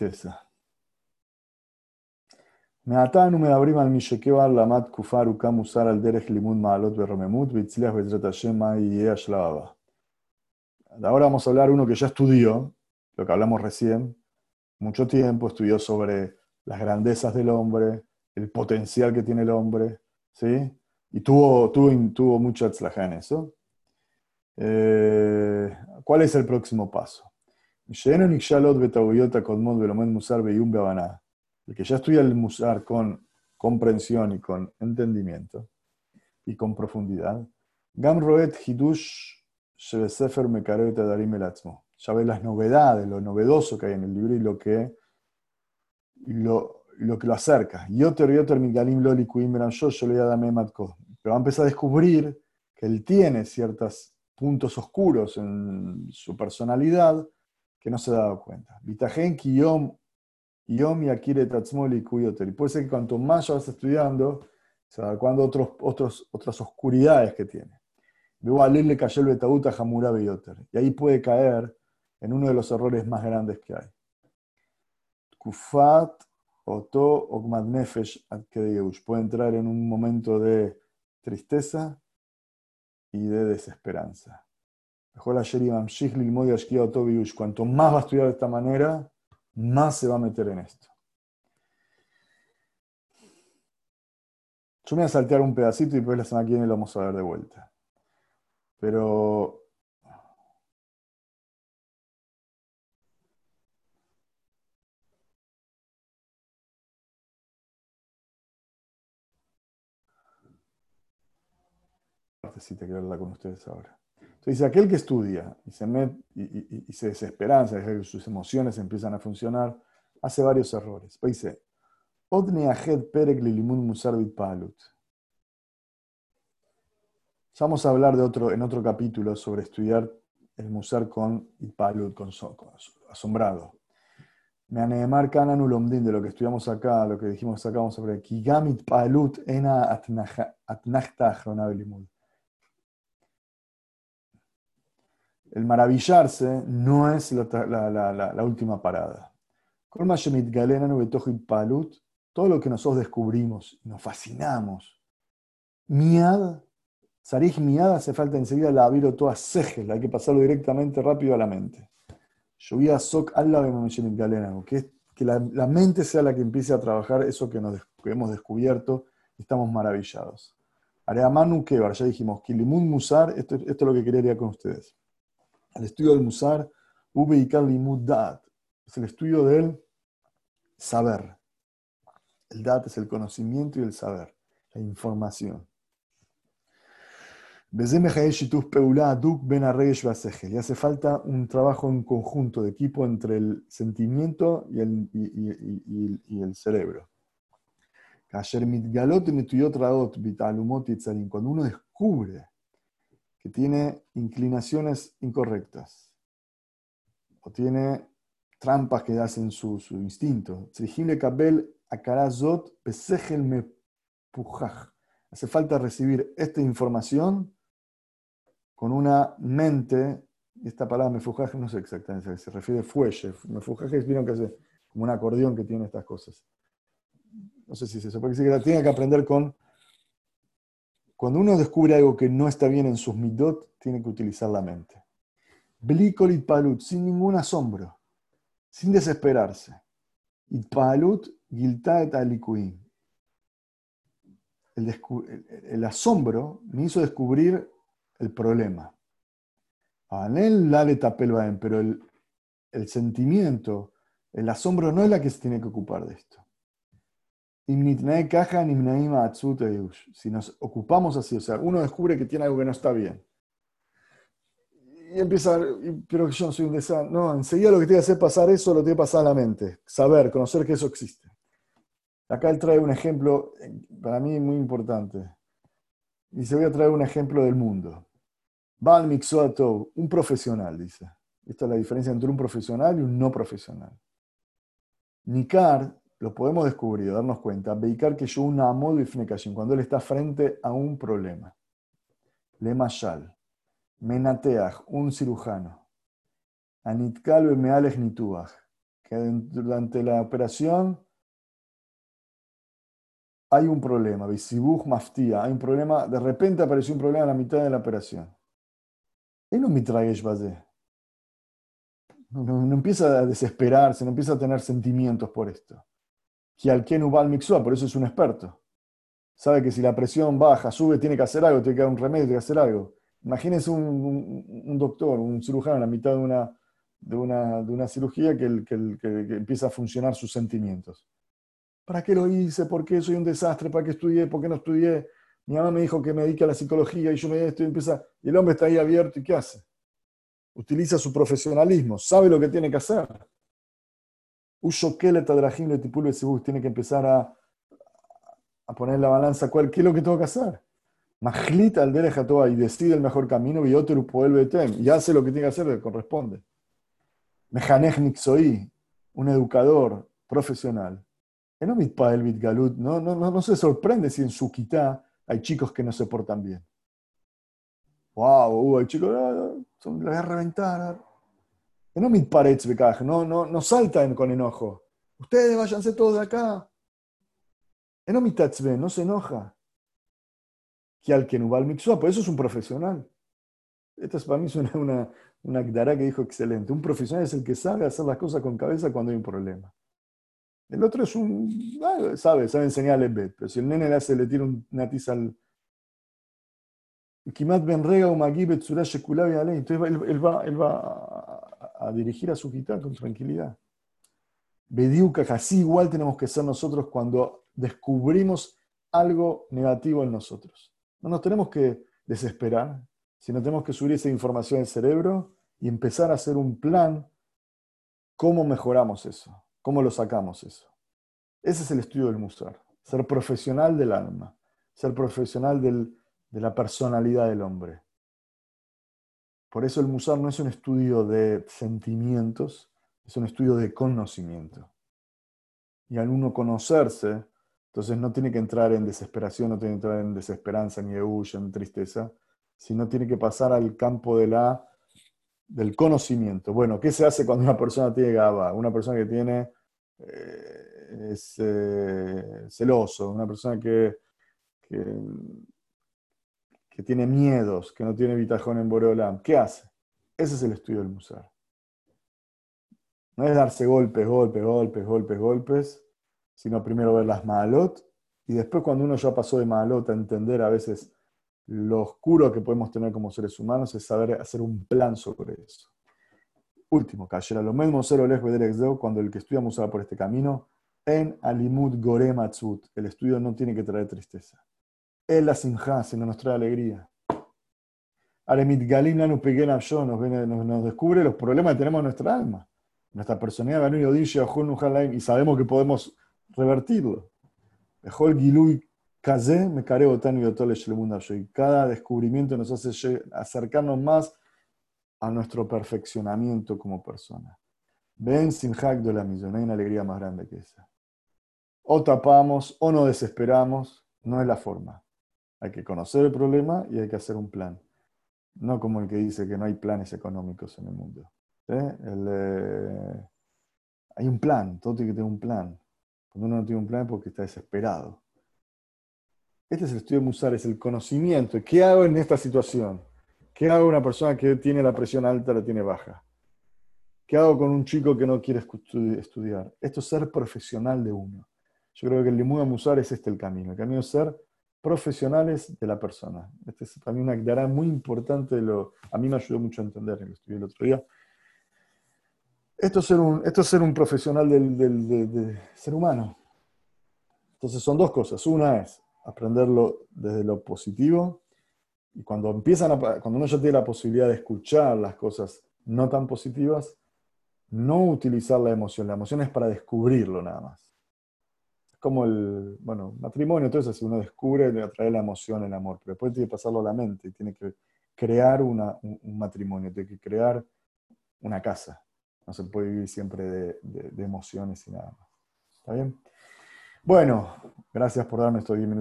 tristeza. Me atanu me abrim al mishekeva lamat kufaru kamusar al derech limud maalot berromemut vitzliach bezrat Hashem y Ahora vamos a hablar uno que ya estudió, lo que hablamos recién, mucho tiempo estudió sobre las grandezas del hombre, el potencial que tiene el hombre, ¿sí? Y tuvo, tuvo, tuvo mucha atzlaja en eso. Eh, ¿Cuál es el próximo paso? El que ya estudia el musar con comprensión y con entendimiento y con profundidad, Gam roet hidush shebesefer mekaret adarim Ya ve las novedades, lo novedoso que hay en el libro y lo que lo, lo que lo acerca. Yoter yoter migalim loli kuim le Pero va a empezar a descubrir que él tiene ciertos puntos oscuros en su personalidad que no se ha dado cuenta. Vitagen yom yom yakire tatzmoli kuyoter. Y puede ser que cuanto más vas estudiando, se va cuando otros, otros, otras oscuridades que tiene. Luego a le cayó el betauta jamura beyoter. Y ahí puede caer en uno de los errores más grandes que hay. Kufat oto ogmad nefesh puede entrar en un momento de tristeza y de desesperanza. Cuanto más va a estudiar de esta manera, más se va a meter en esto. Yo me voy a saltear un pedacito y después la semana que viene lo vamos a ver de vuelta. Pero partecita hablar con ustedes ahora. Entonces dice, aquel que estudia y se, met, y, se desesperanza, que sus emociones empiezan a funcionar, hace varios errores. Pues dice. Vamos a hablar de otro, en otro capítulo sobre estudiar el musar con palut, con, con asombrado. Me anemar kanan ulomdin, de lo que estudiamos acá, lo que dijimos acá, vamos a ver, ena atnachtach el maravillarse no es la, última parada. Todo lo que nosotros descubrimos, nos fascinamos. Miad, Sarij Miad hace falta enseguida la abiro toda segel, hay que pasarlo directamente rápido a la mente. Llovía Sok que es que la, mente sea la que empiece a trabajar eso que, nos, hemos descubierto y estamos maravillados. Areamanu Kebar, ya dijimos, Kilimun Musar, esto, esto es lo que quería con ustedes. El estudio del Musar, Ubeikar Limud es el estudio del saber. El Dat es el conocimiento y el saber, la información. Y hace falta un trabajo en conjunto de equipo entre el sentimiento y el, y, el cerebro. Cuando uno descubre que tiene inclinaciones incorrectas o tiene trampas que hacen su, su instinto. Hace falta recibir esta información con una mente, esta palabra mefujaj no sé exactamente, se refiere a fuelle. Mefujaj es vieron que hace como un acordeón que tiene estas cosas. No sé si es eso, porque tiene que aprender con cuando uno descubre algo que no está bien en sus midot, tiene que utilizar la mente. Blikolit palut, sin ningún asombro, sin desesperarse. Y palut giltaet alikuin. El, asombro me hizo descubrir el problema. Anel la le pero el, el sentimiento, el asombro no es la que se tiene que ocupar de esto. Si nos ocupamos así, o sea, uno descubre que tiene algo que no está bien. Y empieza, pero yo no soy un desastre. No, enseguida lo que tiene que hacer pasar eso, lo tiene que pasar a la mente. Saber, conocer que eso existe. Acá él trae un ejemplo, para mí muy importante. Y se voy a traer un ejemplo del mundo. Bal Mixuato, un profesional, dice. Esta es la diferencia entre un profesional y un no profesional. Nikar lo podemos descubrir, darnos cuenta, Beikar que yo una y cuando él está frente a un problema. Le Mashal, Menateach, un cirujano. Anitkal Nituach, que durante la operación hay un problema, visibuj maftía, hay un problema, de repente apareció un problema en la mitad de la operación. Y no mitrayesh no, no, empieza a desesperarse, no empieza a tener sentimientos por esto. Que al Kenubal Mixua, por eso es un experto. Sabe que si la presión baja, sube, tiene que hacer algo, tiene que dar un remedio, tiene que hacer algo. Imagínense un, doctor, un cirujano en la mitad de una, de una, de una cirugía que, que, que, empieza a funcionar sus sentimientos. ¿Para qué lo hice? ¿Por qué soy un desastre? ¿Para qué estudié? ¿Por qué no estudié? Mi mamá me dijo que me dedique a la psicología y yo me esto y empieza. Y el hombre está ahí abierto y ¿qué hace? Utiliza su profesionalismo, sabe lo que tiene que hacer. Tiene que empezar a, a poner la balanza cuál, qué es lo que tengo que hacer. Majlita al derecha toda y decide el mejor camino y otro y hace lo que tiene que hacer, le corresponde. Mejanej Nixoí, un educador profesional. No, no, no, no se sorprende si en su quitá hay chicos que no se portan bien. Wow, uh, hay chicos, ah, son, voy a reventar. No no, no, no saltan con enojo. Ustedes váyanse todos de acá. No no se enoja. Que al que no va al mixua, por eso es un profesional. Esta es para mí una, una, una que dijo excelente. Un profesional es el que sabe hacer las cosas con cabeza cuando hay un problema. El otro es un, ah, sabe, sabe enseñarle bet, pero si el nene le hace, le tira una tiza al... Kimat Benrega o entonces él, él, va, él va a, dirigir a su guitarra con tranquilidad. Bediuca, así igual tenemos que ser nosotros cuando descubrimos algo negativo en nosotros. No nos tenemos que desesperar, sino tenemos que subir esa información al cerebro y empezar a hacer un plan cómo mejoramos eso. ¿Cómo lo sacamos eso? Ese es el estudio del Musar. Ser profesional del alma, ser profesional de la personalidad del hombre. Por eso el Musar no es un estudio de sentimientos, es un estudio de conocimiento. Y al uno conocerse, entonces no tiene que entrar en desesperación, no tiene que entrar en desesperanza, ni huya, en tristeza, sino tiene que pasar al campo de la del conocimiento. Bueno, ¿qué se hace cuando una persona tiene GABA? Una persona que tiene eh, es eh, celoso, una persona que, que, tiene miedos, que no tiene vitajón en Boreolam. ¿Qué hace? Ese es el estudio del Musar. No es darse golpes, golpes, golpes, golpes, golpes, sino primero ver las malot y después cuando uno ya pasó de malot a entender a veces lo oscuro que podemos tener como seres humanos es saber hacer un plan sobre eso. Último, a lo mismo cero lejos cuando el que estudia Musar por este camino, en Alimut Gore Matzut, el estudio no tiene que traer tristeza. Es la sinja, sino nos trae alegría. Alemit Galim nos, nos, nos descubre los problemas que tenemos en nuestra alma, nuestra personalidad, y sabemos que podemos revertirlo. Y cada descubrimiento nos hace acercarnos más a nuestro perfeccionamiento como persona. Ven sin hack de la millón, hay una alegría más grande que esa. O tapamos o no desesperamos, no es la forma. Hay que conocer el problema y hay que hacer un plan. No como el que dice que no hay planes económicos en el mundo. Eh, hay un plan, todo tiene que tener un plan. Cuando uno no tiene un plan es porque está desesperado. Este es el estudio de Musar, es el conocimiento. ¿Qué hago en esta situación? ¿Qué hago una persona que tiene la presión alta, la tiene baja? ¿Qué hago con un chico que no quiere estudiar? Esto es ser profesional de uno. Yo creo que el Limuda Musar es este el camino. El camino es ser profesionales de la persona. Este es también una idea muy importante. lo, a mí me ayudó mucho a entender, lo estudié el otro día. Esto es ser un, esto es ser un profesional del ser humano. Entonces son dos cosas. Una es aprenderlo desde lo positivo y cuando empiezan cuando uno ya tiene la posibilidad de escuchar las cosas no tan positivas, no utilizar la emoción. La emoción es para descubrirlo nada más. Como el, bueno, matrimonio, entonces si uno descubre, le atrae la emoción, el amor, pero después tiene que pasarlo a la mente, tiene que crear un, matrimonio, tiene que crear una casa. No se puede vivir siempre de, de emociones y nada más. ¿Está bien? Bueno, gracias por darme estos 10 minutos.